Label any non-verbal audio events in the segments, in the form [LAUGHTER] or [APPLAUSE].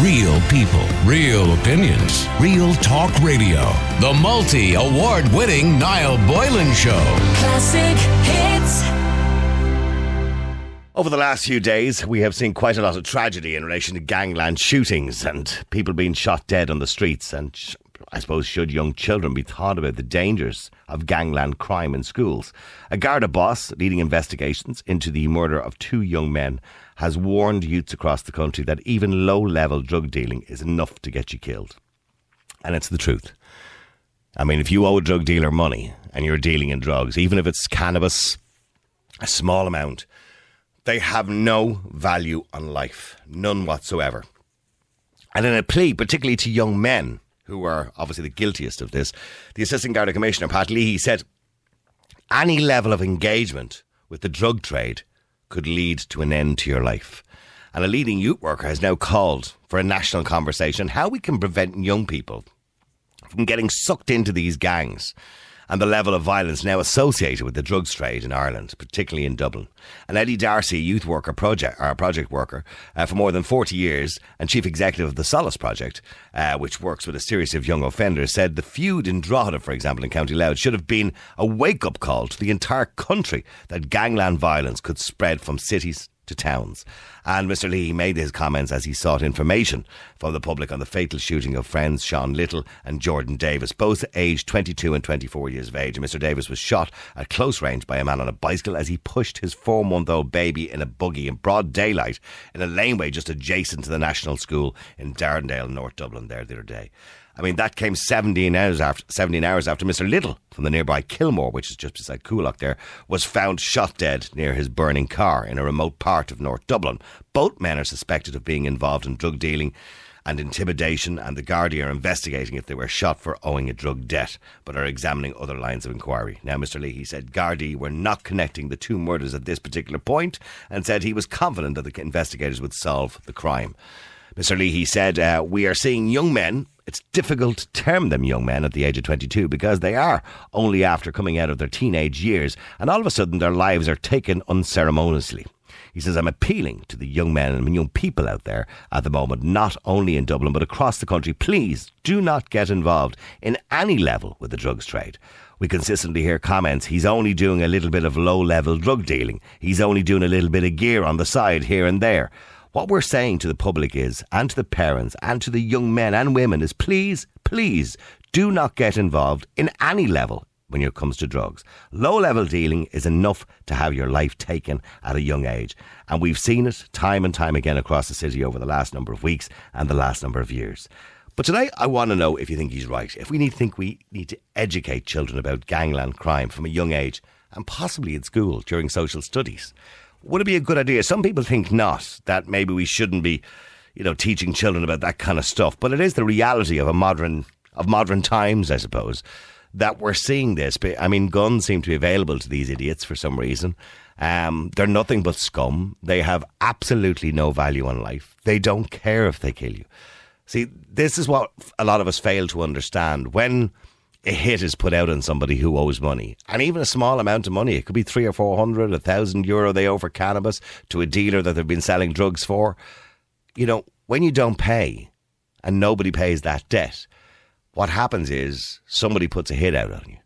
Real people, real opinions, real talk radio. The multi award winning Niall Boylan Show. Classic hits. Over the last few days, we have seen quite a lot of tragedy in relation to gangland shootings and people being shot dead on the streets. And sh- I suppose, should young children be taught about the dangers of gangland crime in schools? A Garda boss leading investigations into the murder of two young men has warned youths across the country that even low level drug dealing is enough to get you killed. And it's the truth. I mean, if you owe a drug dealer money and you're dealing in drugs, even if it's cannabis, a small amount, they have no value on life, none whatsoever. And in a plea, particularly to young men who are obviously the guiltiest of this, the Assistant Garda Commissioner, Pat Leahy, said any level of engagement with the drug trade could lead to an end to your life. And a leading youth worker has now called for a national conversation how we can prevent young people from getting sucked into these gangs and the level of violence now associated with the drugs trade in Ireland, particularly in Dublin. And Eddie Darcy, youth worker project, or project worker uh, for more than 40 years and chief executive of the Solas Project, uh, which works with a series of young offenders, said the feud in Drogheda, for example, in County Louth, should have been a wake up call to the entire country that gangland violence could spread from cities to towns. And Mr. Lee made his comments as he sought information from the public on the fatal shooting of friends Sean Little and Jordan Davis, both aged 22 and 24 years of age. And Mr. Davis was shot at close range by a man on a bicycle as he pushed his four month old baby in a buggy in broad daylight in a laneway just adjacent to the National School in Darndale, North Dublin, there the other day. I mean, that came 17 hours after 17 hours after Mr. Little from the nearby Kilmore, which is just beside Coolock there, was found shot dead near his burning car in a remote part of North Dublin. Both men are suspected of being involved in drug dealing and intimidation, and the Gardaí are investigating if they were shot for owing a drug debt, but are examining other lines of inquiry. Now, Mr. Lee, he said Gardaí were not connecting the two murders at this particular point, and said he was confident that the investigators would solve the crime. Mr. Lee, he said, uh, We are seeing young men. It's difficult to term them young men at the age of 22 because they are only after coming out of their teenage years, and all of a sudden their lives are taken unceremoniously. He says, I'm appealing to the young men and young people out there at the moment, not only in Dublin, but across the country. Please do not get involved in any level with the drugs trade. We consistently hear comments, he's only doing a little bit of low level drug dealing. He's only doing a little bit of gear on the side here and there. What we're saying to the public is, and to the parents, and to the young men and women, is please, please do not get involved in any level when it comes to drugs. Low level dealing is enough to have your life taken at a young age. And we've seen it time and time again across the city over the last number of weeks and the last number of years. But today, I want to know if you think he's right. If we need, think we need to educate children about gangland crime from a young age, and possibly in school during social studies. Would it be a good idea? Some people think not, that maybe we shouldn't be, you know, teaching children about that kind of stuff. But it is the reality of a modern of modern times, I suppose, that we're seeing this. I mean, guns seem to be available to these idiots for some reason. Um, they're nothing but scum. They have absolutely no value on life. They don't care if they kill you. See, this is what a lot of us fail to understand. When a hit is put out on somebody who owes money, and even a small amount of money, it could be three or four hundred, a thousand euro they owe for cannabis to a dealer that they've been selling drugs for. You know, when you don't pay and nobody pays that debt, what happens is somebody puts a hit out on you.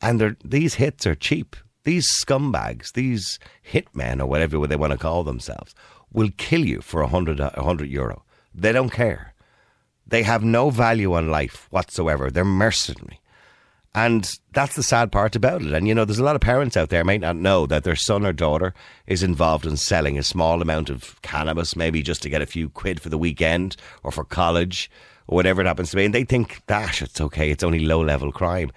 And these hits are cheap. These scumbags, these hitmen or whatever they want to call themselves, will kill you for a hundred, a hundred euro. They don't care. They have no value on life whatsoever. They're mercenary. And that's the sad part about it. And you know, there's a lot of parents out there might not know that their son or daughter is involved in selling a small amount of cannabis, maybe just to get a few quid for the weekend or for college or whatever it happens to be. And they think, dash, it's okay, it's only low level crime.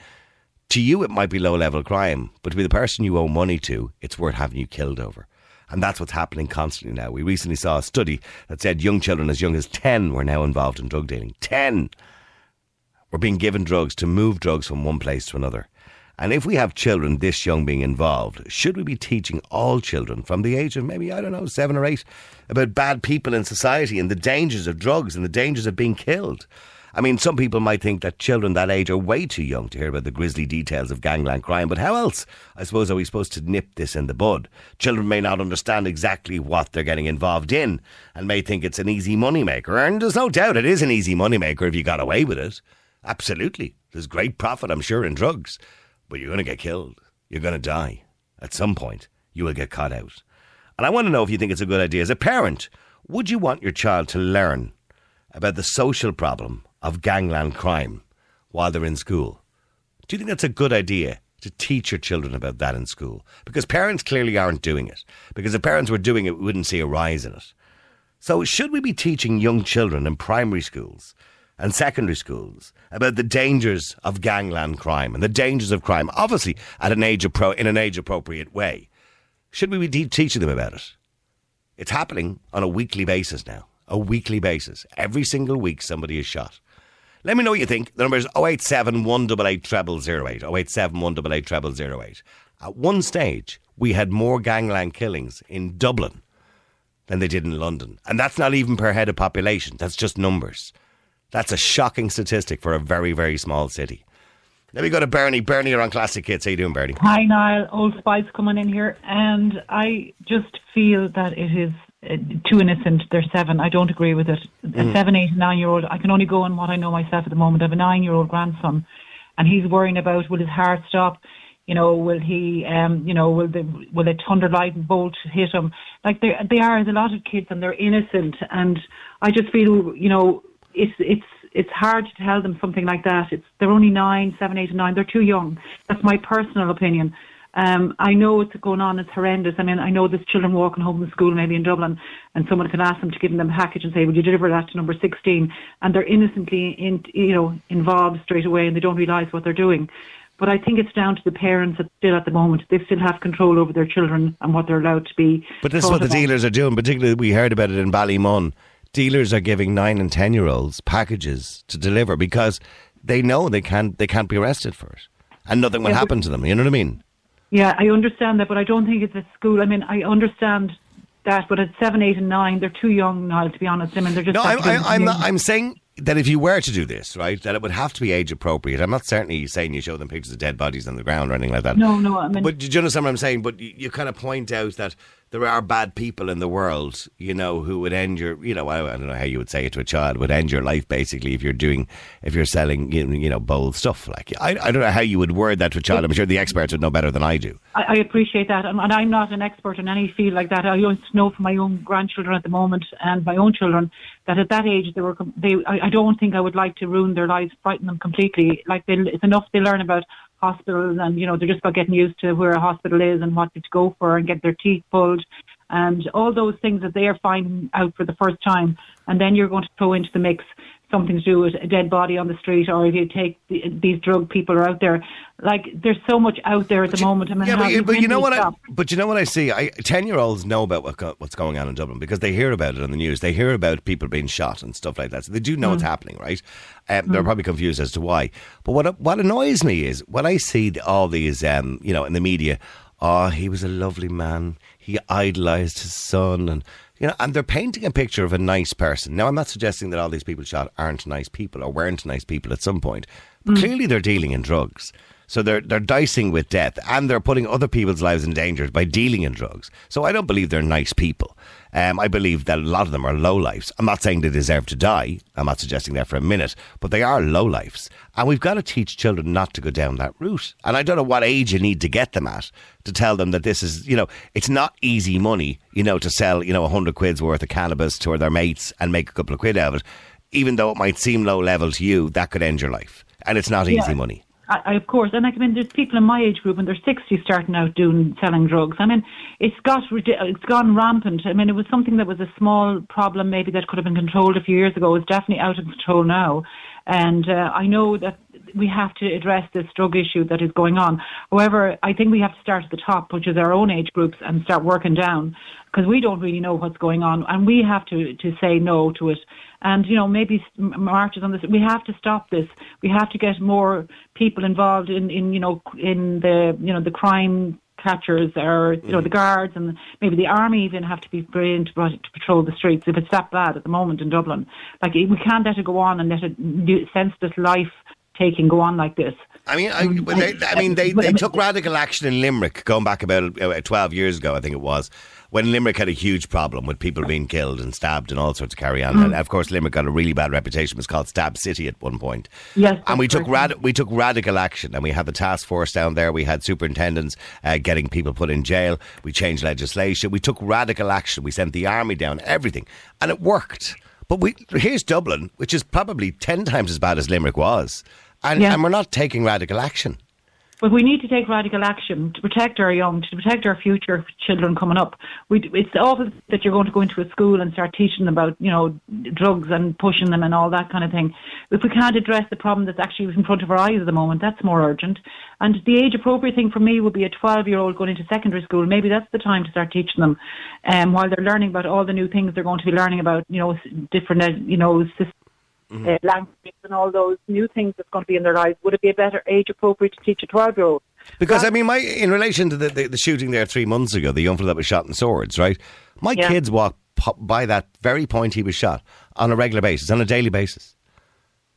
To you, it might be low level crime, but to be the person you owe money to, it's worth having you killed over. And that's what's happening constantly now. We recently saw a study that said young children as young as 10 were now involved in drug dealing. 10 were being given drugs to move drugs from one place to another. And if we have children this young being involved, should we be teaching all children from the age of maybe, I don't know, seven or eight about bad people in society and the dangers of drugs and the dangers of being killed? I mean, some people might think that children that age are way too young to hear about the grisly details of gangland crime, but how else, I suppose, are we supposed to nip this in the bud? Children may not understand exactly what they're getting involved in and may think it's an easy moneymaker. And there's no doubt it is an easy moneymaker if you got away with it. Absolutely. There's great profit, I'm sure, in drugs. But you're going to get killed. You're going to die. At some point, you will get caught out. And I want to know if you think it's a good idea. As a parent, would you want your child to learn about the social problem of gangland crime while they're in school. Do you think that's a good idea to teach your children about that in school? Because parents clearly aren't doing it. Because if parents were doing it, we wouldn't see a rise in it. So, should we be teaching young children in primary schools and secondary schools about the dangers of gangland crime and the dangers of crime, obviously at an age appro- in an age appropriate way? Should we be teaching them about it? It's happening on a weekly basis now. A weekly basis. Every single week, somebody is shot. Let me know what you think. The number is 087 188 0008. 087 188 0008. At one stage, we had more gangland killings in Dublin than they did in London. And that's not even per head of population, that's just numbers. That's a shocking statistic for a very, very small city. Let me go to Bernie. Bernie, you're on Classic Hits. How you doing, Bernie? Hi, Niall. Old Spice coming in here. And I just feel that it is uh, too innocent. They're seven. I don't agree with it. Mm. A seven, eight, nine year old. I can only go on what I know myself at the moment. I have a nine year old grandson, and he's worrying about will his heart stop. You know, will he? Um, you know, will the will a thunder lightning bolt hit him? Like they they are. There's a lot of kids, and they're innocent. And I just feel, you know, it's it's it's hard to tell them something like that. It's they're only nine, seven, eight, and nine. They're too young. That's my personal opinion. Um, I know it's going on. It's horrendous. I mean, I know there's children walking home from school, maybe in Dublin, and someone can ask them to give them a package and say, "Will you deliver that to number 16?" And they're innocently, in, you know, involved straight away, and they don't realise what they're doing. But I think it's down to the parents that still at the moment. They still have control over their children and what they're allowed to be. But this is what the dealers are doing. Particularly, we heard about it in Ballymun. Dealers are giving nine and ten year olds packages to deliver because they know they can't they can't be arrested for it, and nothing will yeah, happen to them. You know what I mean? Yeah, I understand that, but I don't think it's at school. I mean, I understand that, but at seven, eight, and nine, they're too young now. To be honest, I mean, they're just. No, I'm, I'm, I'm, I'm saying that if you were to do this, right, that it would have to be age appropriate. I'm not certainly saying you show them pictures of dead bodies on the ground or anything like that. No, no, I mean, but do you understand what I'm saying? But you, you kind of point out that there are bad people in the world, you know, who would end your, you know, I, I, don't know how you would say it to a child, would end your life basically if you're doing, if you're selling, you know, bold stuff. Like, I, I don't know how you would word that to a child. I'm sure the experts would know better than I do. I, I appreciate that. And, and I'm not an expert in any field like that. I just know from my own grandchildren at the moment and my own children that at that age they were, they, I, I don't think I would like to ruin their lives, frighten them completely. Like, they, it's enough they learn about hospitals and you know they're just about getting used to where a hospital is and what to go for and get their teeth pulled and all those things that they are finding out for the first time. And then you're going to throw into the mix something to do with a dead body on the street, or if you take the, these drug people are out there. Like there's so much out there at but the you, moment. I mean, yeah, but, you, but you know what? I, but you know what I see. I, Ten year olds know about what, what's going on in Dublin because they hear about it on the news. They hear about people being shot and stuff like that. So they do know mm. what's happening, right? Um, mm. They're probably confused as to why. But what what annoys me is when I see all these, um, you know, in the media. Oh, he was a lovely man he idolized his son and you know, and they're painting a picture of a nice person. Now, I'm not suggesting that all these people shot aren't nice people or weren't nice people at some point, but mm. clearly they're dealing in drugs. So they're they're dicing with death and they're putting other people's lives in danger by dealing in drugs. So I don't believe they're nice people. Um, I believe that a lot of them are low lives. I'm not saying they deserve to die. I'm not suggesting that for a minute, but they are low lives. And we've got to teach children not to go down that route. And I don't know what age you need to get them at to tell them that this is, you know, it's not easy money, you know, to sell, you know, a hundred quid's worth of cannabis to their mates and make a couple of quid out of it. Even though it might seem low level to you, that could end your life. And it's not easy yeah. money. I, of course, and I mean, there's people in my age group and they're 60 starting out doing selling drugs. I mean, it's got it's gone rampant. I mean, it was something that was a small problem, maybe that could have been controlled a few years ago. It's definitely out of control now, and uh, I know that we have to address this drug issue that is going on. However, I think we have to start at the top, which is our own age groups, and start working down because we don't really know what's going on, and we have to to say no to it. And you know, maybe marches on this. We have to stop this. We have to get more people involved in in you know in the you know the crime catchers or you know the guards and maybe the army even have to be brought in to, to patrol the streets if it's that bad at the moment in Dublin. Like we can't let it go on and let it senseless life taking go on like this. I mean, I, they, I mean, they, they took radical action in Limerick going back about uh, 12 years ago, I think it was, when Limerick had a huge problem with people being killed and stabbed and all sorts of carry on. Mm. And of course, Limerick got a really bad reputation. It was called Stab City at one point. Yes, and we took rad- we took radical action, and we had the task force down there. We had superintendents uh, getting people put in jail. We changed legislation. We took radical action. We sent the army down. Everything, and it worked. But we here's Dublin, which is probably ten times as bad as Limerick was and, yeah. and we're not taking radical action. But we need to take radical action to protect our young, to protect our future children coming up. We, it's awful that you're going to go into a school and start teaching them about, you know, drugs and pushing them and all that kind of thing. If we can't address the problem that's actually in front of our eyes at the moment, that's more urgent. And the age appropriate thing for me would be a 12 year old going into secondary school. Maybe that's the time to start teaching them um, while they're learning about all the new things they're going to be learning about, you know, different, uh, you know, systems mm-hmm. uh, language and all those new things that's going to be in their lives, would it be a better age appropriate to teach a 12 year old? Because, I mean, my in relation to the, the, the, shooting there three months ago, the young fellow that was shot in Swords, right? My yeah. kids walk by that very point he was shot on a regular basis, on a daily basis.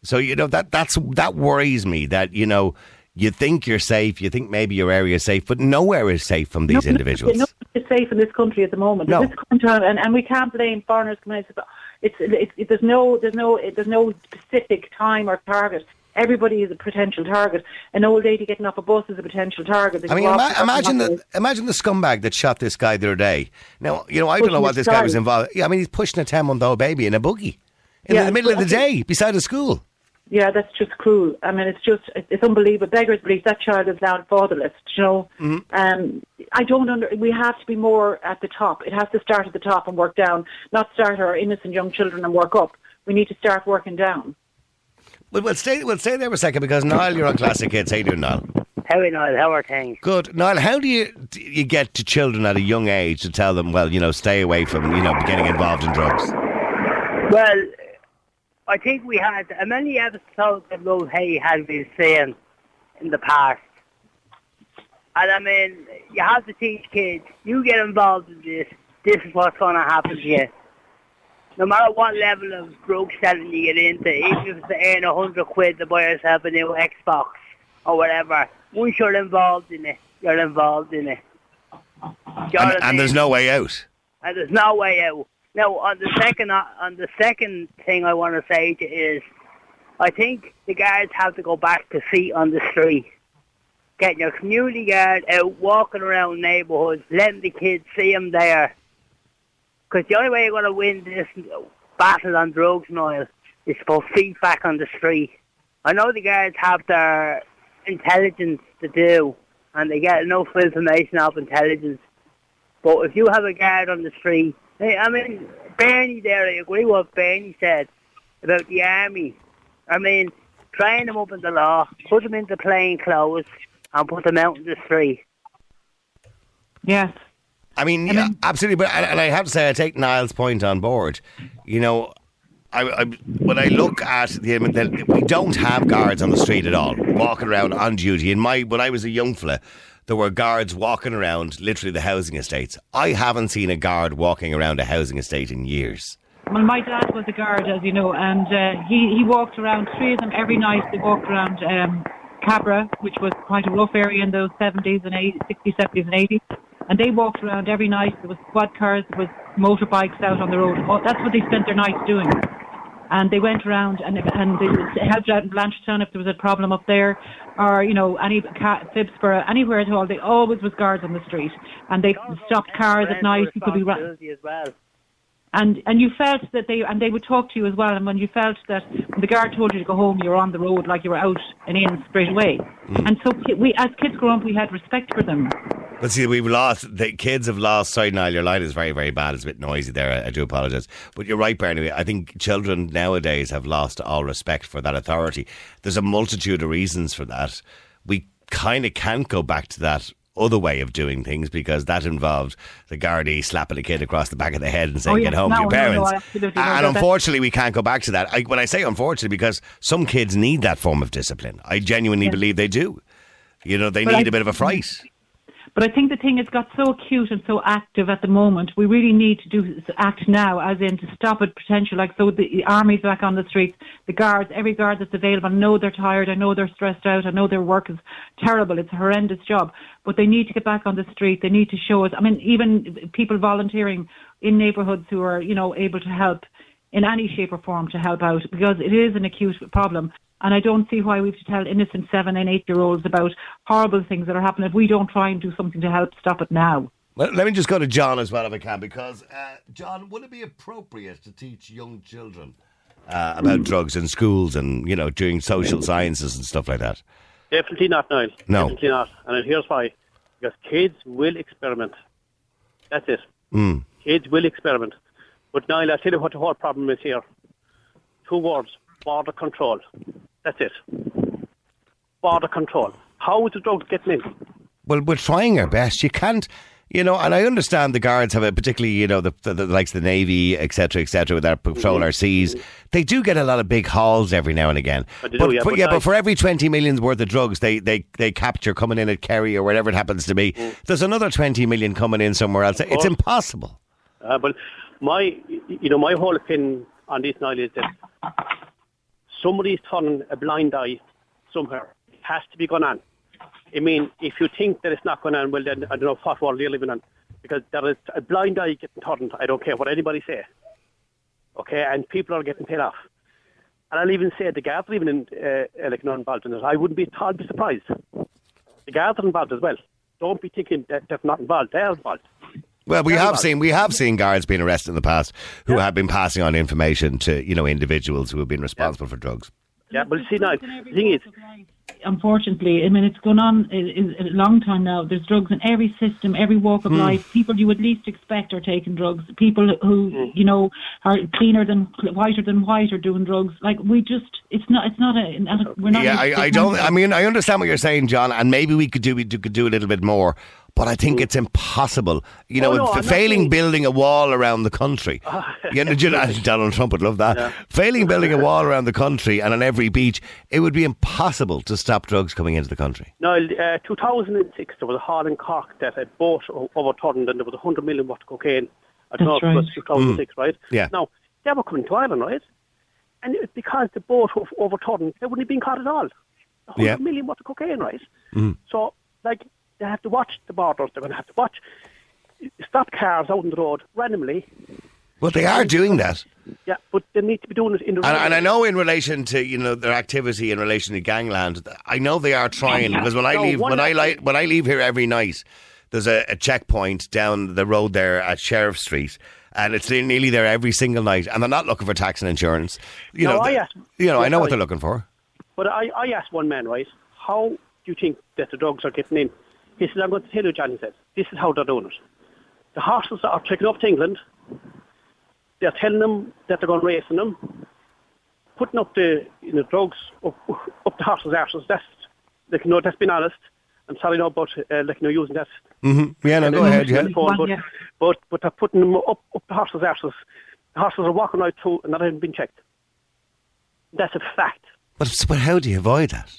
So, you know, that that's that worries me that, you know, you think you're safe, you think maybe your area is safe, but nowhere is safe from these no, individuals. No, it's safe in this country at the moment. No. Country, and, and we can't blame foreigners coming in it's, it's it, there's no there's no there's no specific time or target. Everybody is a potential target. An old lady getting off a bus is a potential target. I mean, ima- imagine the imagine the scumbag that shot this guy the other day. Now, you know, I don't know what this guy was involved. Yeah, I mean, he's pushing a ten month old baby in a buggy in yeah, the middle of the day beside a school. Yeah, that's just cruel. I mean, it's just it's unbelievable. Beggars belief that child is now fatherless. You know, mm-hmm. um, I don't under. We have to be more at the top. It has to start at the top and work down, not start our innocent young children and work up. We need to start working down. Well, we'll stay. We'll stay there for a second because Niall, you're on Classic Hits. How you doing, Niall? How are Niall? How are things? Good, Niall. How do you do you get to children at a young age to tell them, well, you know, stay away from you know getting involved in drugs? Well, I think we had many episodes of Love/Hate had been saying in the past. And I mean, you have to teach kids, you get involved in this, this is what's going to happen to you. No matter what level of drug selling you get into, even if it's to earn a hundred quid to buy yourself a new Xbox or whatever, once you're involved in it, you're involved in it. And, and there's no way out. And there's no way out. Now, on the second uh, on the second thing I want to say is, I think the guards have to go back to feet on the street. Get your community guard out walking around neighbourhoods, letting the kids see them there. Because the only way you're going to win this battle on drugs, Niall, is to put feet back on the street. I know the guards have their intelligence to do, and they get enough information off intelligence. But if you have a guard on the street Hey, I mean, Bernie there, I agree with what Bernie said about the army. I mean, train them up in the law, put them into plain clothes, and put them out in the street. Yes. I mean, yeah, absolutely. But and I have to say, I take Niall's point on board. You know, I, I, when I look at the, the, we don't have guards on the street at all, walking around on duty. In my when I was a young fella, there were guards walking around literally the housing estates. I haven't seen a guard walking around a housing estate in years. Well, my dad was a guard, as you know, and uh, he, he walked around, three of them every night, they walked around um, Cabra, which was quite a rough area in those 70s and 80s, 60s, 70s and 80s. And they walked around every night. There was squad cars, there was motorbikes out on the road. Oh, that's what they spent their nights doing and they went around and and they helped out in Blanchardstown if there was a problem up there, or you know any Phibsborough, anywhere at all. They always was guards on the street, and they stopped cars at night. You could be ra- as well. And and you felt that they and they would talk to you as well. And when you felt that when the guard told you to go home, you were on the road like you were out and in straight away. Mm. And so we, as kids grow up, we had respect for them. But see, we've lost, the kids have lost. Sorry, Niall, your line is very, very bad. It's a bit noisy there. I, I do apologise. But you're right, Bernie. I think children nowadays have lost all respect for that authority. There's a multitude of reasons for that. We kind of can't go back to that other way of doing things because that involved the Gardaí slapping a kid across the back of the head and saying, oh, "Get home no, to your parents." No, no, and unfortunately, we can't go back to that. I, when I say unfortunately, because some kids need that form of discipline. I genuinely believe they do. You know, they need I, a bit of a fright. But I think the thing has got so acute and so active at the moment. We really need to do act now, as in to stop it potential. Like so, the army's back on the streets, the guards, every guard that's available. I know they're tired. I know they're stressed out. I know their work is terrible. It's a horrendous job, but they need to get back on the street. They need to show us. I mean, even people volunteering in neighbourhoods who are, you know, able to help in any shape or form to help out because it is an acute problem. And I don't see why we have to tell innocent seven and eight year olds about horrible things that are happening if we don't try and do something to help stop it now. Well, let me just go to John as well if I can, because uh, John, would it be appropriate to teach young children uh, about drugs in schools and you know doing social sciences and stuff like that? Definitely not, Niall. No. Definitely not. And here's why: because kids will experiment. That's it. Mm. Kids will experiment. But Niall, I'll tell you what the whole problem is here. Two words: border control. That's it. Border control. How is the drugs getting in? Well, we're trying our best. You can't, you know, and I understand the guards have a particularly, you know, the, the, the likes of the navy, etc., etc., with that patrol our seas. They do get a lot of big hauls every now and again. But do, yeah, for, but yeah, but for every twenty millions worth of drugs they, they, they capture coming in at Kerry or wherever it happens to be, there's another twenty million coming in somewhere else. It's impossible. Uh, but my, you know, my whole opinion on this, now is that somebody's turning a blind eye somewhere. It has to be going on. I mean, if you think that it's not going on, well, then I don't know what world you're living in. Because there is a blind eye getting turned. I don't care what anybody say. Okay, and people are getting paid off. And I'll even say the are even in, uh, like, not involved in it. I wouldn't be all be surprised. The guards are involved as well. Don't be thinking that they're not involved. They're involved. Well, we Very have well. seen we have seen guards being arrested in the past who Yeah. have been passing on information to you know individuals who have been responsible for drugs. Yeah, but see now, the thing is, Unfortunately, I mean, it's gone on a, a a long time now. There's drugs in every system, every walk of life. People you would least expect are taking drugs. People who, Hmm. you know, are cleaner than, whiter than white are doing drugs. Like, we just, it's not, it's not a, not a we're not. Yeah, a- I, I don't. I mean, I understand what you're saying, John, and maybe we could do we could do a little bit more. But I think it's impossible. You know, Hmm. Oh, no, f- I'm not failing saying- building a wall around the country. [LAUGHS] you know, [LAUGHS] Donald Trump would love that. Failing [LAUGHS] building a wall around the country and on every beach, it would be impossible to stop drugs coming into the country. No, uh, 2006, there was a haul in Cork that a boat o- overturned and there was 100 million worth of cocaine. I don't That's know if it was right. 2006, right? Yeah. Now, they were coming to Ireland, right? And it, because the boat was overturned, they wouldn't have been caught at all. 100 Yeah. million worth of cocaine, right? So, like, they have to watch the borders. They're going to have to watch, stop cars out on the road randomly. Well, they are doing that. Yeah, but they need to be doing it in the And, and I know in relation to you know their activity in relation to gangland, I know they are trying because when I No, leave when I last li- when I leave here every night, there's a, a checkpoint down the road there at Sheriff Street. And it's nearly there every single night, and they're not looking for tax and insurance. You No, know, I asked- you know, I know what they're looking for. But I, I asked one man, right, how do you think that the dogs are getting in? He said, I'm going to tell you, John, he said, this is how they're doing it. The horses are taking up to England. They're telling them that they're going racing them, putting up the you know, drugs up, up the horses' arses. That's, like, you know, that's been honest. I'm sorry now about, uh, like, you know, using that. Mm-hmm. Yeah, no, go ahead. Yeah. phone, but, Yeah. but, but they're putting them up, up the horses' arses. The horses are walking out too, and that hasn't even been checked. That's a fact. But, but how do you avoid that?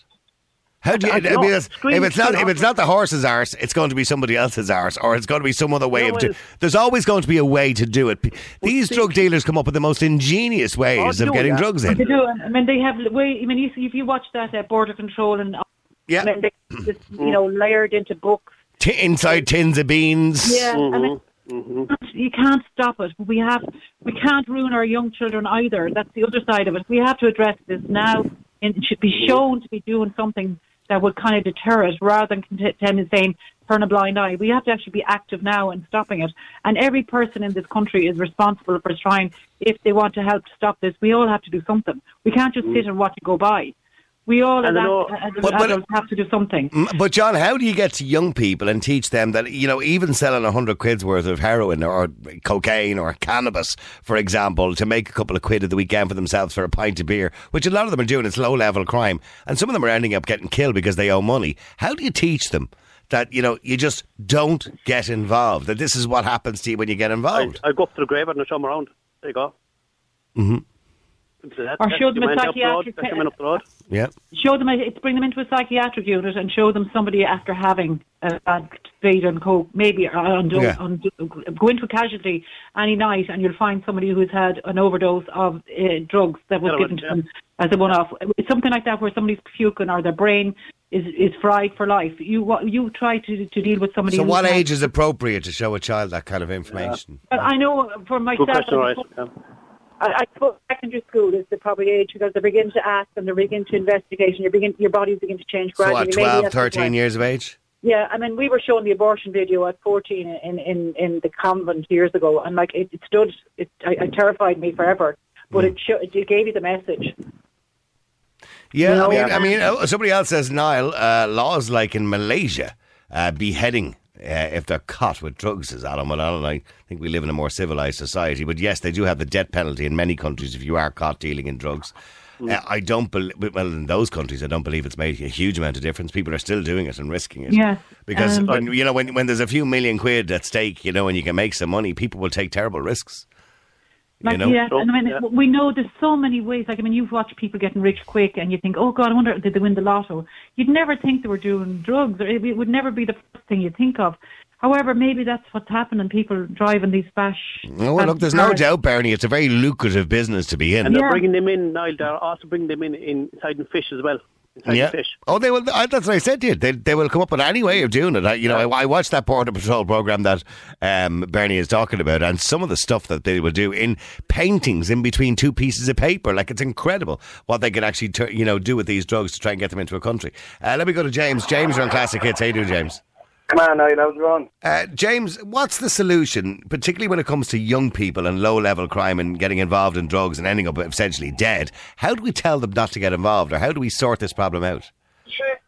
How do you? I I, mean, know. it's- if it's not if it's not the horse's arse, it's going to be somebody else's arse, or it's going to be some other way No, of. Do- well- There's always going to be a way to do it. These see- drug dealers come up with the most ingenious ways Oh, of getting yeah. drugs They in. do. I mean, they have way. I mean, you see, if you watch that uh, border control and Yeah, I mean, they [CLEARS THROAT] just you know layered into books. T- inside tins of beans. Yeah, I mean, Mm-hmm. you can't stop it. We have, we can't ruin our young children either. That's the other side of it. We have to address this now, and it should be shown to be doing something that would kind of deter it, rather than contend saying turn a blind eye. We have to actually be active now in stopping it. And every person in this country is responsible for trying. If they want to help stop this, we all have to do something. We can't just mm. sit and watch it go by. We all, as, And uh, as But- but- adults, have to do something. But John, how do you get to young people and teach them that you know even selling a hundred quid's worth of heroin or cocaine or cannabis, for example, to make a couple of quid at the weekend for themselves for a pint of beer, which a lot of them are doing, it's low level crime, and some of them are ending up getting killed because they owe money. How do you teach them that you know you just don't get involved? That this is what happens to you when you get involved. I go up to the grave and I show them around. There you go. Mm-hmm. That- Or show them a man up the road, psychiatric that's the man up the road. Yeah. show them a, bring them into a psychiatric unit and show them somebody after having a bad speed and coke maybe uh, on, Yeah. on, go into a casualty any night and you'll find somebody who's had an overdose of uh, drugs that was Heroin, given to yeah. them as a one-off It's something like that where somebody's puking or their brain is, is fried for life you wa- you try to, to deal with somebody So, who's what had- age is appropriate to show a child that kind of information? Well, I know for Good myself question, right? I, I suppose secondary school is the probably age because they begin to ask and they begin to investigate and you begin, your bodies begin to change So, gradually. what, Maybe 12, 13 years of age? Yeah, I mean, we were showing the abortion video at 14 in, in, in the convent years ago, and like it, it stood, it, it, it terrified me forever. But it, sho- it gave you the message. Yeah, No. I mean, I mean, uh, somebody else says, Niall uh, laws like in Malaysia, uh, beheading uh, if they're caught with drugs, says Alan. Well, Alan, I think we live in a more civilized society. But yes, they do have the death penalty in many countries if you are caught dealing in drugs. Uh, I don't believe, well, in those countries, I don't believe it's made a huge amount of difference. People are still doing it and risking it. Yes, Because, um, when, you know, when, when there's a few million quid at stake, you know, and you can make some money, people will take terrible risks. Like, you know? yeah, Sure, and I mean, yeah. we know there's so many ways. Like, I mean, you've watched people getting rich quick, and you think, oh God, I wonder did they win the lotto? You'd never think they were doing drugs, or it would never be the first thing you'd think of. However, maybe that's what's happening. People driving these bash. Oh, well, look, there's no doubt, Bernie, it's a very lucrative business to be in. And they're Yeah. bringing them in, Niall, they're also bringing them in inside in fish as well. Inside Yeah. fish. Oh, they will. I, that's what I said to you. They, they will come up with any way of doing it. I, you know, I, I watched that Border Patrol program that um, Bernie is talking about, and some of the stuff that they will do in paintings in between two pieces of paper, like it's incredible what they can actually, tur you know, do with these drugs to try and get them into a country. Uh, let me go to James. James, you're on Classic Hits. How you doing, James? Come on, Niall, how's it going? Uh, James, what's the solution, particularly when it comes to young people and low level crime and getting involved in drugs and ending up essentially dead? How do we tell them not to get involved, or how do we sort this problem out? Shit.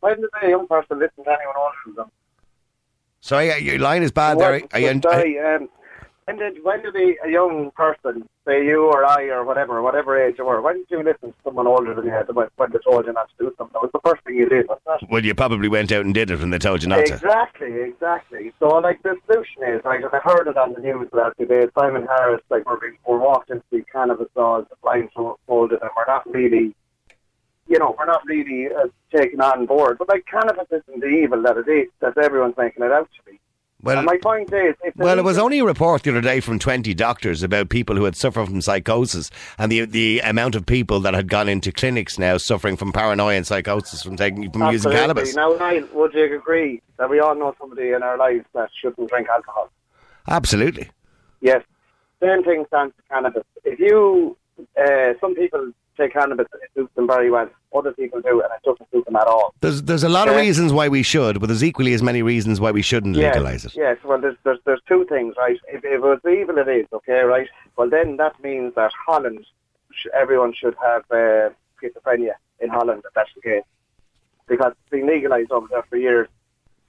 Why didn't a young person listen to anyone older than them? Sorry, uh, your line is bad there. Are you, sorry, um, when did, when did a, a young person, say you or I or whatever, whatever age you were, when did you listen to someone older than you when, when they told you not to do something? That was the first thing you did, wasn't it? Well, you probably went out and did it when they told you not to. Exactly, exactly. So, like, the solution is, like, I heard it on the news last few days, Simon Harris, like, we're, being, we're walked into the cannabis laws, blindfolded, and we're not really, you know, we're not really uh, taken on board. But, like, cannabis isn't the evil that it is, that everyone's making it out to be. Well, and my point is, if well, it was only a report the other day from 20 doctors about people who had suffered from psychosis and the the amount of people that had gone into clinics now suffering from paranoia and psychosis from taking from using cannabis. Now, Niall, would you agree that we all know somebody in our lives that shouldn't drink alcohol? Absolutely. Yes. Same thing stands to cannabis. If you, uh, some people take cannabis and it suits them very well. Other people do and it doesn't suit them at all. There's there's a lot of reasons why we should, but there's equally as many reasons why we shouldn't Yes, legalise it. Yes, well, there's, there's, there's two things, right? If, if it's evil, it is, okay, right? Well, then that means that Holland, sh- everyone should have uh, schizophrenia in Holland, if that's the case. Because it's been legalised over there for years.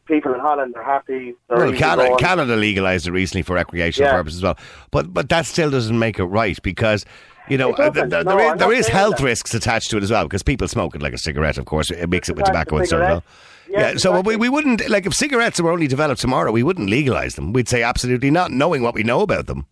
People in Holland are happy. They're Well, Canada. Canada legalised it recently for recreational Yeah. purposes as well, but but that still doesn't make it right because. You know, uh, th- th- No, there is, there is health that. risks attached to it as well because people smoke it like a cigarette, of course. It mix it with tobacco and so. Yeah, Yeah, so we, exactly. we wouldn't, like, if cigarettes were only developed tomorrow, we wouldn't legalise them. We'd say absolutely not, knowing what we know about them.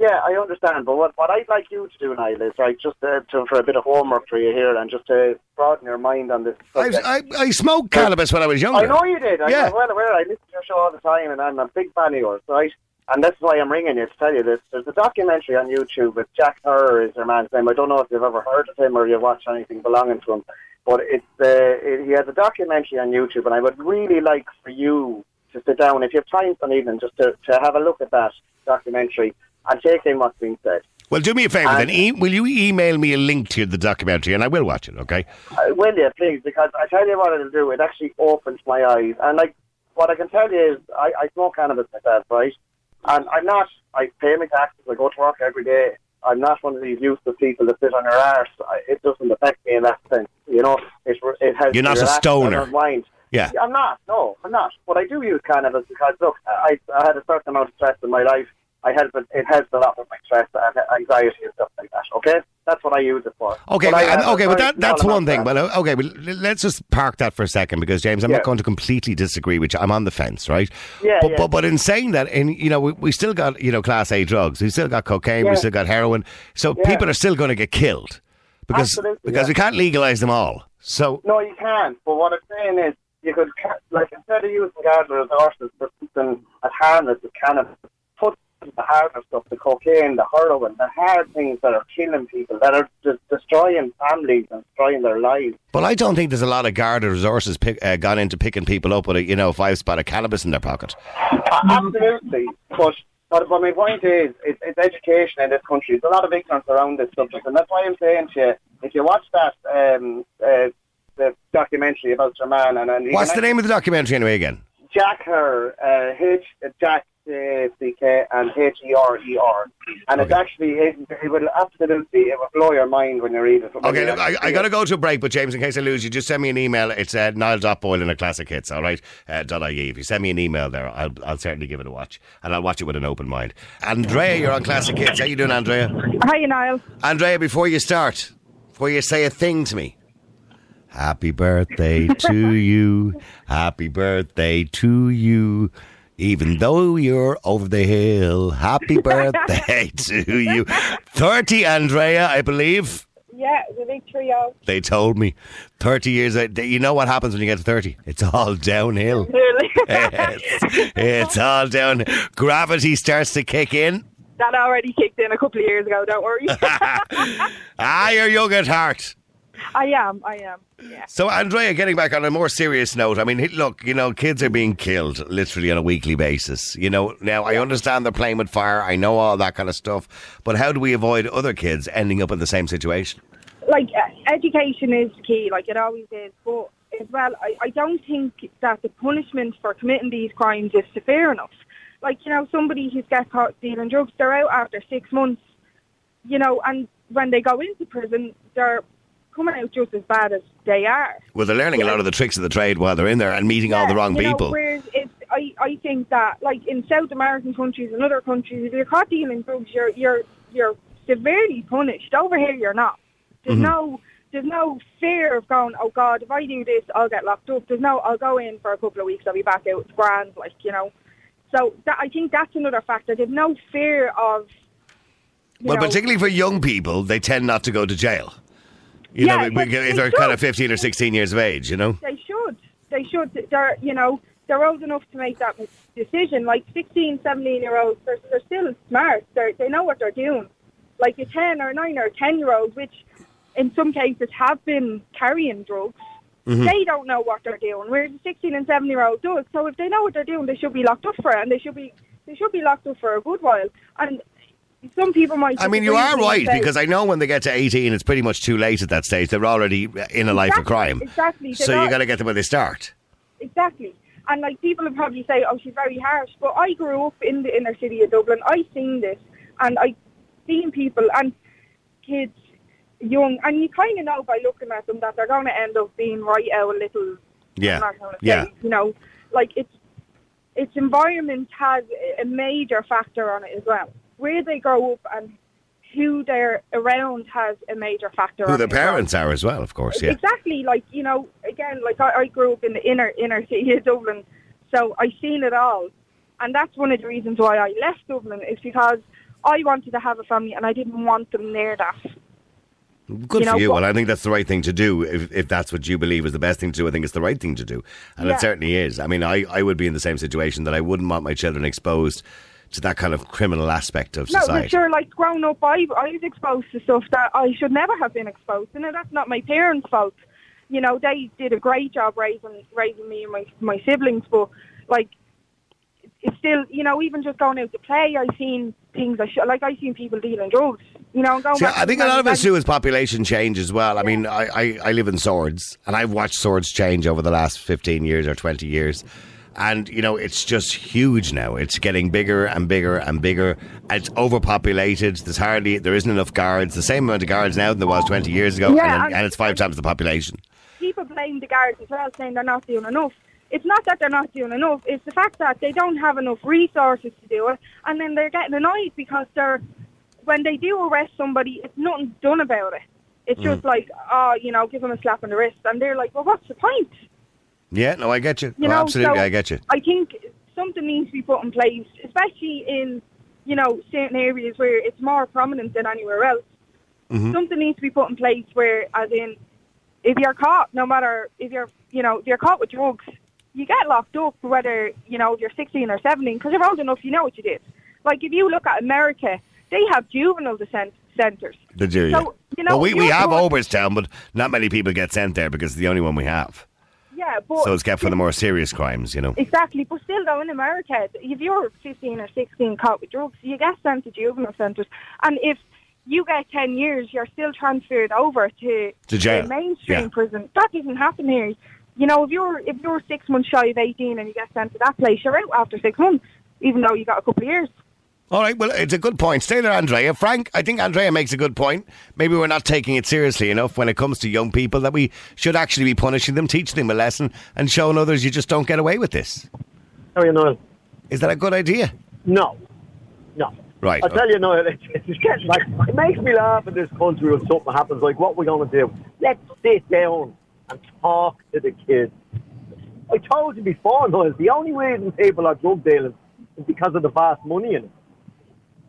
Yeah, I understand, but what, what I'd like you to do, Niall, is right, just uh, to, for a bit of homework for you here, and just to broaden your mind on this. I, I smoked cannabis when I was younger. I know you did. I'm Yeah. well aware. I listen to your show all the time, and I'm a big fan of yours, right? And that's why I'm ringing you to tell you this. There's a documentary on YouTube with Jack Herer is your man's name. I don't know if you've ever heard of him or you've watched anything belonging to him, but it's uh, it, he has a documentary on YouTube, and I would really like for you to sit down if you have time for an evening just to, to have a look at that documentary and take in what's being said. Well, do me a favour then. E- will you email me a link to the documentary and I will watch it, okay? Uh, will you, please? Because I tell you what it'll do. It actually opens my eyes. And, like, what I can tell you is I, I smoke cannabis myself, right? And I'm not, I pay my taxes, I go to work every day. I'm not one of these useless people that sit on their arse. It doesn't affect me in that sense. You know, it, it has You're not a stoner. unwind. Yeah. I'm not. No, I'm not. But I do use cannabis because look, I, I had a certain amount of stress in my life. I help it. It helps a lot with my stress and anxiety and stuff like that. Okay, That's what I use it for. Okay, But I okay, but that, that's one thing. But uh, okay, but l- let's just park that for a second because James, I'm Yeah. not going to completely disagree with you. I'm on the fence, right? Yeah, But yeah. but, but in saying that, and you know, we, we still got you know class A drugs. We still got cocaine. We still got heroin. So Yeah. people are still going to get killed because Absolutely, because yeah. we can't legalize them all. So No, you can't. But what I'm saying is, you could like instead of using guard resources for something as harmless as cannabis, the harder stuff, the cocaine, the heroin, the hard things that are killing people, that are just destroying families and destroying their lives. Well, I don't think there's a lot of Garda resources pick, uh, gone into picking people up with a you know five spot of cannabis in their pocket. Uh, absolutely, but. But, but my point is, it's, it's education in this country. There's a lot of ignorance around this subject, and that's why I'm saying to you, if you watch that um, uh, the documentary about your man, and, and What's the name of the documentary anyway? Again, Jack Her, uh, H Jack uh, C K and H E R E R, and it's actually it, it will absolutely it will blow your mind when you read it. Okay, look, I, I got to go to a break, but James, in case I lose you, just send me an email. It's uh, niall.boylan at classic hits, all right? Uh, .ie. If you send me an email there, I'll, I'll certainly give it a watch. And I'll watch it with an open mind. Andrea, you're on Classic Hits. How you doing, Andrea? Hi, Niall. Andrea, before you start, before you say a thing to me, happy birthday [LAUGHS] to you. Happy birthday to you. Even though you're over the hill, happy [LAUGHS] birthday to you. 30, Andrea, I believe. Yeah, the big trio. They told me 30 years. You know what happens when you get to 30? It's all downhill. [LAUGHS] Really? it's, it's all down. Gravity starts to kick in. that already kicked in a couple of years ago, don't worry. [LAUGHS] Ah, you're young at heart. I am, I am. Yeah. So, Andrea, getting back on a more serious note, I mean, look, you know, kids are being killed literally on a weekly basis. You know, now I understand they're playing with fire, I know all that kind of stuff, but how do we avoid other kids ending up in the same situation? Like, uh, education is key, like it always is. But as well, I, I don't think that the punishment for committing these crimes is severe enough. Like, you know, somebody who's got caught stealing drugs, they're out after six months, you know, and when they go into prison, they're coming out just as bad as they are. Well, they're learning a lot of the tricks of the trade while they're in there and meeting all the wrong know, people. whereas it's, I, I think that, like in South American countries and other countries, if you're caught dealing drugs, you're you're you're severely punished. Over here, you're not. There's Mm-hmm. no there's no fear of going. Oh God, if I do this, I'll get locked up. There's no. I'll go in for a couple of weeks. I'll be back out. It's grand, like you know. So that, I think that's another factor. There's no fear of. Well, know, particularly for young people, they tend not to go to jail. You Yeah, know, they they're kind of should. 15 or 16 years of age, you know? They should. They should. They're, you know, they're old enough to make that decision. Like 16, 17 year olds, they're, they're still smart. They're, they know what they're doing. Like a 10 or 9 or 10 year old, which in some cases have been carrying drugs, mm-hmm. they don't know what they're doing. Whereas a 16 and 17 year old does. So if they know what they're doing, they should be locked up for it, and they should be they should be locked up for a good while. And some people might. I mean, you are with me and right say- because I know when they get to 18, it's pretty much too late at that stage. They're already in a life of crime. exactly. So you got to get them where they start. Exactly. And like people will probably say, "Oh, she's very harsh," but I grew up in the inner city of Dublin. I seen this, and I seen people and kids young, and you kind of know by looking at them that they're going to end up being right out a little. Yeah. I'm not gonna say, Yeah. You know, like it's its environment has a major factor on it as well. Where they grow up and who they're around has a major factor. Who on the it well. parents are as well, of course, yeah. Exactly, like you know, again, like I, I grew up in the inner inner city of Dublin, so I've seen it all, and that's one of the reasons why I left Dublin is because I wanted to have a family and I didn't want them near that. Good you for know, you. Well, I think that's the right thing to do. If, if that's what you believe is the best thing to do, I think it's the right thing to do. And Yeah. it certainly is. I mean, I, I would be in the same situation that I wouldn't want my children exposed to that kind of criminal aspect of society. No, society. but sure, like growing up, I I was exposed to stuff that I should never have been exposed to. Now that's not my parents' fault. You know, they did a great job raising raising me and my my siblings, but like it's still, you know, even just going out to play, I've seen things I should like. I've seen people dealing drugs. You know, going See, I think a lot of it's due as population change as well. I mean, I, I, I live in Swords, and I've watched Swords change over the last 15 years or 20 years. And, you know, it's just huge now. It's getting bigger and bigger and bigger. It's overpopulated. There's hardly, there isn't enough guards. The same amount of guards now than there was 20 years ago. Yeah, and, and- and it's five times the population. people blame the guards as well, saying they're not doing enough. It's not that they're not doing enough. It's the fact that they don't have enough resources to do it, and then they're getting annoyed because they're when they do arrest somebody, it's nothing done about it. It's Mm. just like, oh, you know, give them a slap on the wrist, and they're like, well, what's the point? Yeah, no, I get you. You know, absolutely, so I get you. I think something needs to be put in place, especially in, you know, certain areas where it's more prominent than anywhere else. Mm-hmm. Something needs to be put in place where, as in, if you're caught, no matter if you're, you know, if you're caught with drugs, you get locked up whether, you know, you're 16 or 17 because you're old enough, you know what you did. Like if you look at America, they have juvenile descent centres. They do, yeah. So, you know, well, we, we have Oberstown, but not many people get sent there because it's the only one we have. Yeah, but So it's kept for the more serious crimes, you know. Exactly, but still though in America, if you're 15 or 16 caught with drugs, you get sent to juvenile centres. And if you get 10 years, you're still transferred over to, To jail, the mainstream yeah. prison. That doesn't happen here. You know, if you're if you're six months shy of 18 and you get sent to that place, you're out after six months, even though you got a couple of years. All right, well, it's a good point. Stay there, Andrea. Frank, I think Andrea makes a good point. Maybe we're not taking it seriously enough when it comes to young people that we should actually be punishing them, teaching them a lesson, and showing others you just don't get away with this. How are you, Noel? Is that a good idea? No. No. Right. I tell you, Noel, it's, it's getting like, it makes me laugh in this country when something happens. Like, what are we going to do? Let's sit down and talk to the kids. I told you before, Noel, the only reason people are drug dealing is because of the vast money in it.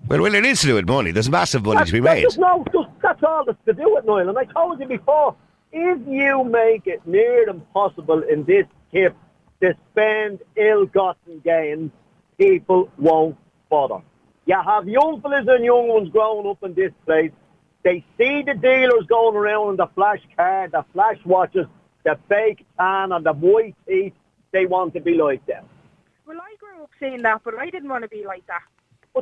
Well, well, it is to do with money. There's massive money to be made. just- no, just, that's all that's to do with Noel. And I told you before, if you make it near impossible in this tip to spend ill-gotten gains, people won't bother. You have young fellas and young ones growing up in this place. They see the dealers going around in the flash car, the flash watches, the fake tan and the white teeth. They want to be like them. Well, I grew up saying that, but I didn't want to be like that.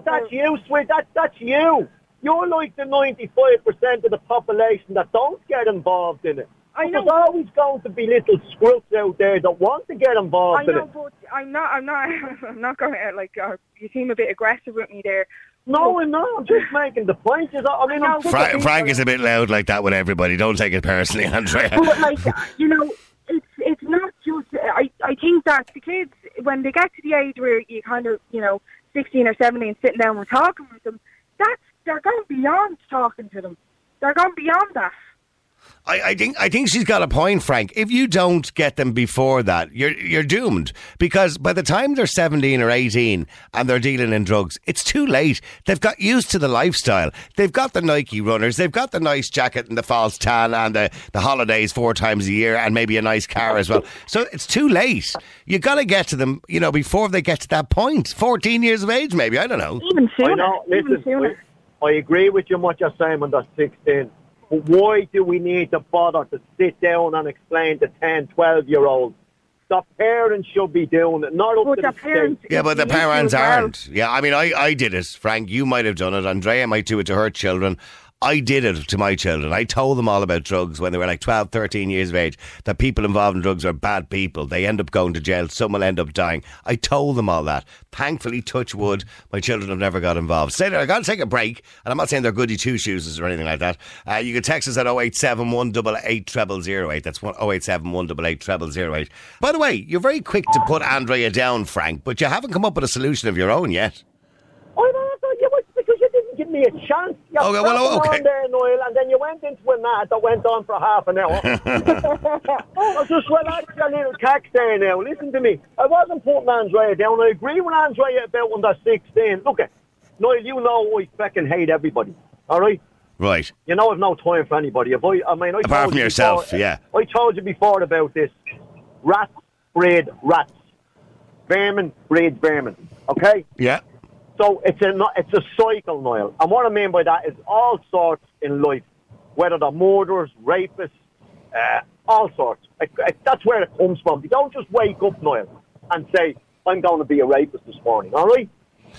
But that's you, sweet. That, that's you. You're like the 95% of the population that don't get involved in it. I But know. There's always going to be little scroots out there that want to get I involved in know, it. but I'm not. I'm not. [LAUGHS] I'm not going to like. Uh, you seem a bit aggressive with me there. No, I'm not. I'm just making the point. You know, I mean, I I'm know. Fra- Frank is a bit loud like that with everybody. Don't take it personally, [LAUGHS] Andrea. But like, you know, it's it's not just. I I think that the kids when they get to the age where you kind of you know sixteen or seventeen sitting down and talking with them, that's they're going beyond talking to them. They're going beyond that. I, I think I think she's got a point, Frank. If you don't get them before that, you're you're doomed because by the time they're seventeen or eighteen and they're dealing in drugs, it's too late. They've got used to the lifestyle. They've got the Nike runners. They've got the nice jacket and the false tan and the, the holidays four times a year and maybe a nice car as well. So it's too late. You got to get to them, you know, before they get to that point. Fourteen years of age, maybe. I don't know. Even sooner. I sooner. know. even Listen, sooner. I, I agree with you on what you're saying when they're 16. But why do we need to bother to sit down and explain to 10, 12 year olds? The parents should be doing it, not up But to the the parents. state. Yeah, but the parents aren't. Yeah, I mean, I, I did it, Frank. You might have done it. Andrea might do it to her children. I did it to my children. I told them all about drugs when they were like 12, 13 years of age, that people involved in drugs are bad people. They end up going to jail. Some will end up dying. I told them all that. Thankfully, touch wood, my children have never got involved. Say that I got to take a break, and I'm not saying they're goody two shoes or anything like that. Uh, you can text us at 087 188 0008. That's 087 188 0008. By the way, you're very quick to put Andrea down, Frank, but you haven't come up with a solution of your own yet. I don't know, you was because you didn't give me a chance. You Okay, well, okay. on there, Noel, and then you went into a mat that went on for half an hour. [LAUGHS] I just relax your little cack there now. Listen to me. I wasn't putting Andrea down. I agree with Andrea about when they're 16. Look, at Noel, you know I fucking hate everybody. All right? Right. You know I've no time for anybody. If I, I mean, I Apart from you yourself, before- yeah. I told you before about this. Rats breed rats. Vermin breed vermin. Okay? Yeah. So it's a it's a cycle, Niall. And what I mean by that is all sorts in life, whether they're murderers, rapists, uh, all sorts. That's where it comes from. You don't just wake up, Niall, and say, "I'm going to be a rapist this morning." All right?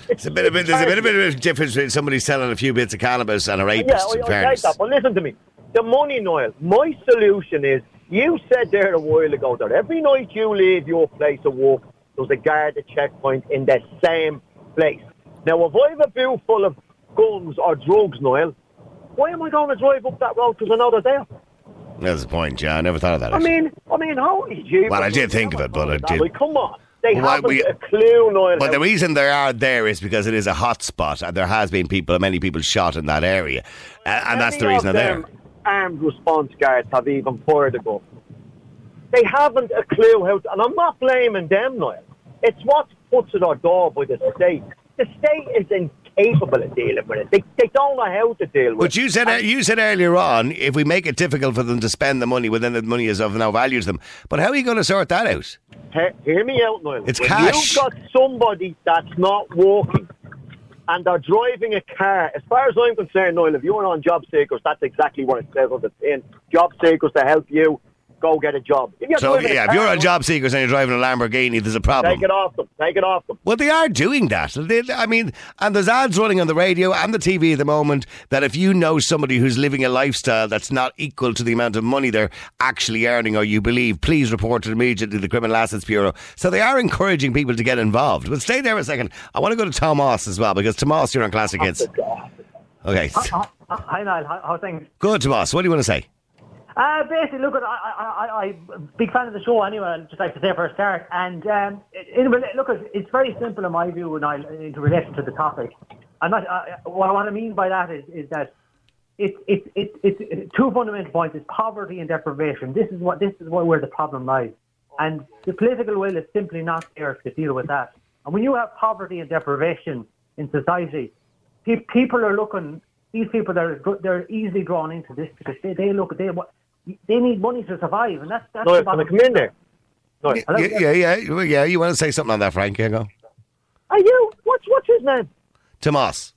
It's a bit of a, there's a bit, a bit of a difference between somebody selling a few bits of cannabis and a Yeah, rapist, in I fairness. that. But listen to me. The money, Niall. My solution is you said there a while ago that every night you leave your place of work, there's a guard at checkpoint in the same place. Now, if I have a bill full of guns or drugs, Noel, why am I going to drive up that road because I know they're there? That's the point, John. I never thought of that. I actually. mean, I mean, holy jeez. Well, I did think of it, but I did- Like, come on. They Well, haven't we- a clue, Noel. But the reason they are there is because it is a hot spot and there has been people, many people shot in that area. And that's the reason they're there. Armed response guards have even a gun. They haven't a clue how to, and I'm not blaming them, Noel. It's what puts it our door by the state. The state is incapable of dealing with it. They, they don't know how to deal with But it. you said you said earlier on, if we make it difficult for them to spend the money, well, then the money is of no value to them. But how are you going to sort that out? He- hear me out, Noel. It's when cash. You've got somebody that's not walking and they're driving a car. As far as I'm concerned, Noel, if you're on job seekers, that's exactly what it says on the tin. Job seekers to help you go get a job. If So yeah, if you're on Noel, job seekers and you're driving a Lamborghini, there's a problem. take it off them. Take it off them. Well, they are doing that. They, I mean, and there's ads running on the radio and the TV at the moment that if you know somebody who's living a lifestyle that's not equal to the amount of money they're actually earning or you believe, please report it immediately to the Criminal Assets Bureau. So they are encouraging people to get involved. But stay there a second. I want to go to Tomas as well because Tomas, you're on Classic Hits. Oh, okay. Hi, Niall. How, how things? Good, Tomas. What do you want to say? Uh, basically, look, I, I, I, big fan of the show anyway. I'd just like to say for a start. And um, it, it, look, it's very simple in my view, Niall, in relation to the topic. I'm not. What, I mean by that is, is that it's it's it's it's it's two fundamental points: is poverty and deprivation. This is what this is what, where the problem lies, and the political will is simply not there to deal with that. And when you have poverty and deprivation in society, people are looking. These people they're they're easily drawn into this because they, they look they they need money to survive, and that's that's Noel, the can I bottom- come in there? Noel. Yeah, yeah, yeah, well, yeah. You want to say something on that, Frank? Here you go. Are you? What's what's his name? Tomas.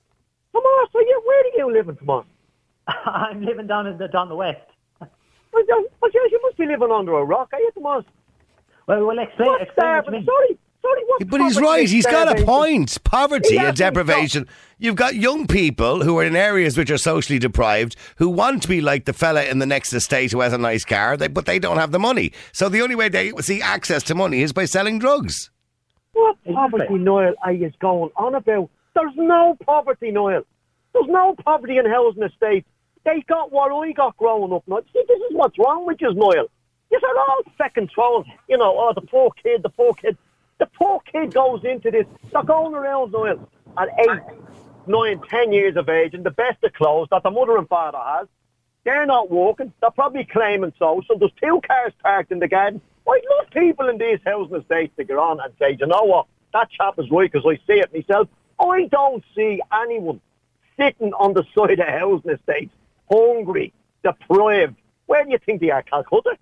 Tomas. Are you? Where do you live in Tomas? [LAUGHS] I'm living down in the down the west. [LAUGHS] Well, you well, you must be living under a rock, are you, Tomas? Well, well, explain, What's explain what you mean. Sorry, sorry. What But he's right. He's got a point. Poverty and Exactly. deprivation. You've got young people who are in areas which are socially deprived who want to be like the fella in the next estate who has a nice car, they, but they don't have the money. So the only way they see access to money is by selling drugs. What poverty, Noel, are you going on about? There's no poverty, Noel. There's no poverty in housing estates. They got what I got growing up. Now, see, this is what's wrong with you, Noel. You're all second trolls. You know, oh, the poor kid, the poor kid. The poor kid goes into this. They're going around, Noel, at eight, nine, ten years of age, in the best of clothes that the mother and father has. They're not walking. They're probably claiming social. There's two cars parked in the garden. I'd love people in these housing estates to get on and say, you know what, that chap is right because I see it myself. I don't see anyone sitting on the side of housing estates, hungry, deprived. Where do you think they are, Calcutta?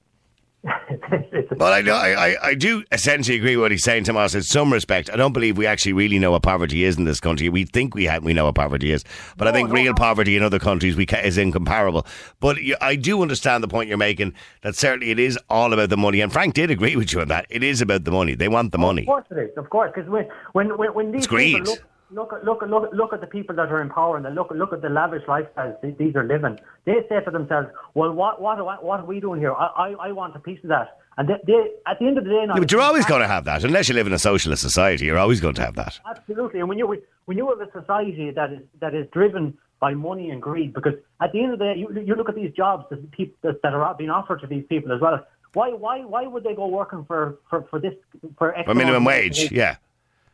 Well, I, know, I, I, I do essentially agree with what he's saying, Tomas. In some respect, I don't believe we actually really know what poverty is in this country. We think we have, we know what poverty is, but I think real poverty in other countries we ca- is incomparable. But you- I do understand the point you're making that certainly it is all about the money. And Frank did agree with you on that. It is about the money. They want the money. Of course it is, of course, because when, when, when, when these It's greed. look, look, at- look, at- look, at- look at the people that are in power and look, look at the lavish lifestyles th- these are living, they say to themselves, well, what, what, what, what are we doing here? I, I, I want a piece of that. And they, they, at the end of the day... now- Yeah, but you're always going to have that. Unless you live in a socialist society, you're always going to have that. Absolutely, and when you when you have a society that is that is driven by money and greed, because at the end of the day, you, you look at these jobs that people that, that are being offered to these people as well. Why why why would they go working for for, for this for For minimum wage, yeah.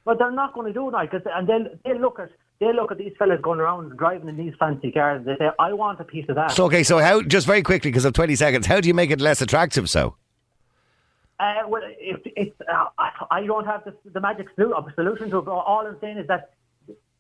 But they're not going to do that, cause, and they they look at they look at these fellas going around driving in these fancy cars. And they say, "I want a piece of that." So, okay, so how, just very quickly, because of 20 seconds, how do you make it less attractive so? Uh, well, if it's, uh, I I don't have the, the magic solution to it. But all I'm saying is that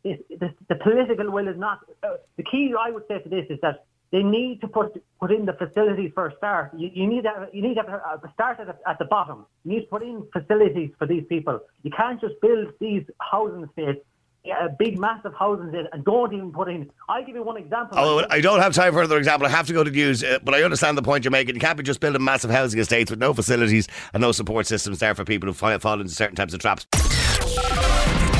it, the, the political will is not. Uh, the key I would say to this is that they need to put put in the facilities for a start. You, you need to you need have a start at, at the bottom. You need to put in facilities for these people. You can't just build these housing estates. A big, massive housing estates and don't even put in. I'll give you one example. Oh, I don't have time for another example. I have to go to news, uh, but I understand the point you're making. You can't be just building massive housing estates with no facilities and no support systems there for people who fall into certain types of traps.